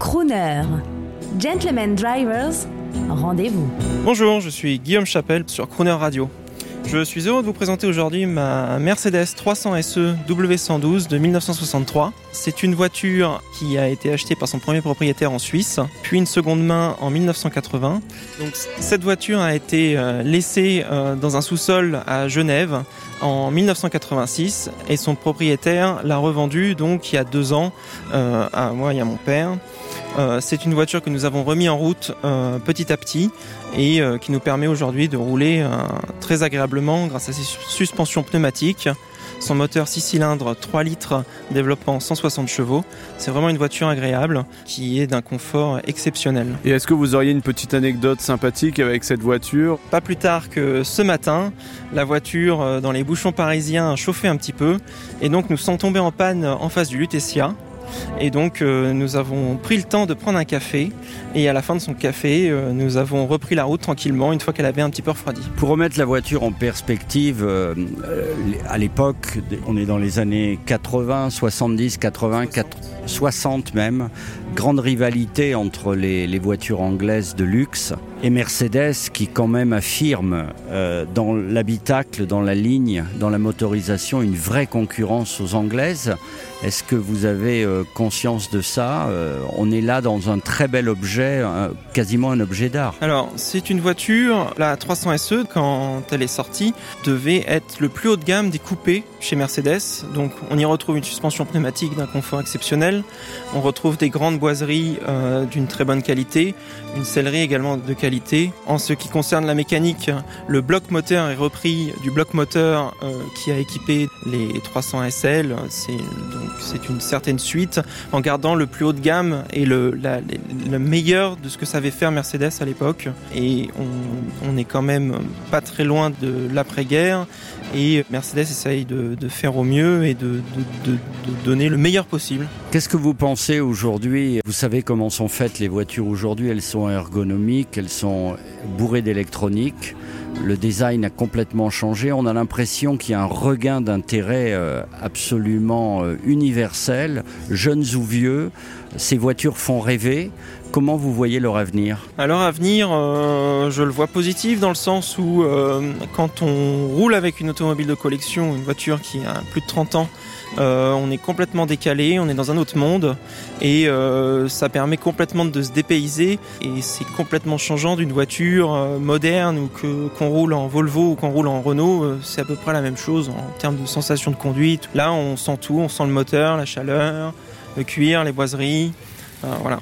Crooner. Gentlemen Drivers, rendez-vous. Bonjour, je suis Guillaume Chapelle sur Crooner Radio. Je suis heureux de vous présenter aujourd'hui ma Mercedes 300 SE W112 de 1963. C'est une voiture qui a été achetée par son premier propriétaire en Suisse, puis une seconde main en 1980. Donc cette voiture a été euh, laissée euh, dans un sous-sol à Genève en 1986 et son propriétaire l'a revendue donc il y a deux ans euh, à moi et à mon père. C'est une voiture que nous avons remis en route petit à petit et euh, qui nous permet aujourd'hui de rouler euh, très agréablement grâce à ses suspensions pneumatiques. Son moteur 6 cylindres 3 litres développant 160 chevaux. C'est vraiment une voiture agréable qui est d'un confort exceptionnel. Et est-ce que vous auriez une petite anecdote sympathique avec cette voiture? Pas plus tard que ce matin, la voiture euh, dans les bouchons parisiens chauffait un petit peu et donc nous sommes tombés en panne en face du Lutetia. Et donc euh, nous avons pris le temps de prendre un café et à la fin de son café, euh, nous avons repris la route tranquillement une fois qu'elle avait un petit peu refroidi. Pour remettre la voiture en perspective, euh, à l'époque, on est dans les années 80, 70, 80, 60 même, grande rivalité entre les, voitures anglaises de luxe et Mercedes qui quand même affirme euh, dans l'habitacle, dans la ligne, dans la motorisation une vraie concurrence aux anglaises. Est-ce que vous avez euh, conscience de ça euh, On est là dans un très bel objet, quasiment un objet d'art. Alors c'est une voiture, la 300 SE quand elle est sortie, devait être le plus haut de gamme des coupés chez Mercedes. Donc on y retrouve une suspension pneumatique d'un confort exceptionnel, on retrouve des grandes boiseries d'une très bonne qualité, une sellerie également de qualité. En ce qui concerne la mécanique, le bloc moteur est repris du bloc moteur euh, qui a équipé les 300 SL. C'est une certaine suite en gardant le plus haut de gamme et le, le meilleur de ce que savait faire Mercedes à l'époque. Et on, on est quand même pas très loin de l'après-guerre et Mercedes essaye de, faire au mieux et de, de, de donner le meilleur possible. Qu'est-ce que vous pensez aujourd'hui? Vous savez comment sont faites les voitures aujourd'hui Elles sont ergonomiques, elles sont bourrées d'électronique. Le design a complètement changé. On a l'impression qu'il y a un regain d'intérêt euh, absolument euh, universel, jeunes ou vieux. Ces voitures font rêver. Comment vous voyez leur avenir? Alors avenir, euh, je le vois positif dans le sens où euh, quand on roule avec une automobile de collection, une voiture qui a plus de 30 ans, euh, on est complètement décalé, on est dans un autre monde et ça permet complètement de se dépayser et c'est complètement changeant d'une voiture moderne ou qu'on roule en Volvo ou qu'on roule en Renault, c'est à peu près la même chose en termes de sensation de conduite. Là, on sent tout, on sent le moteur, la chaleur, le cuir, les boiseries, voilà.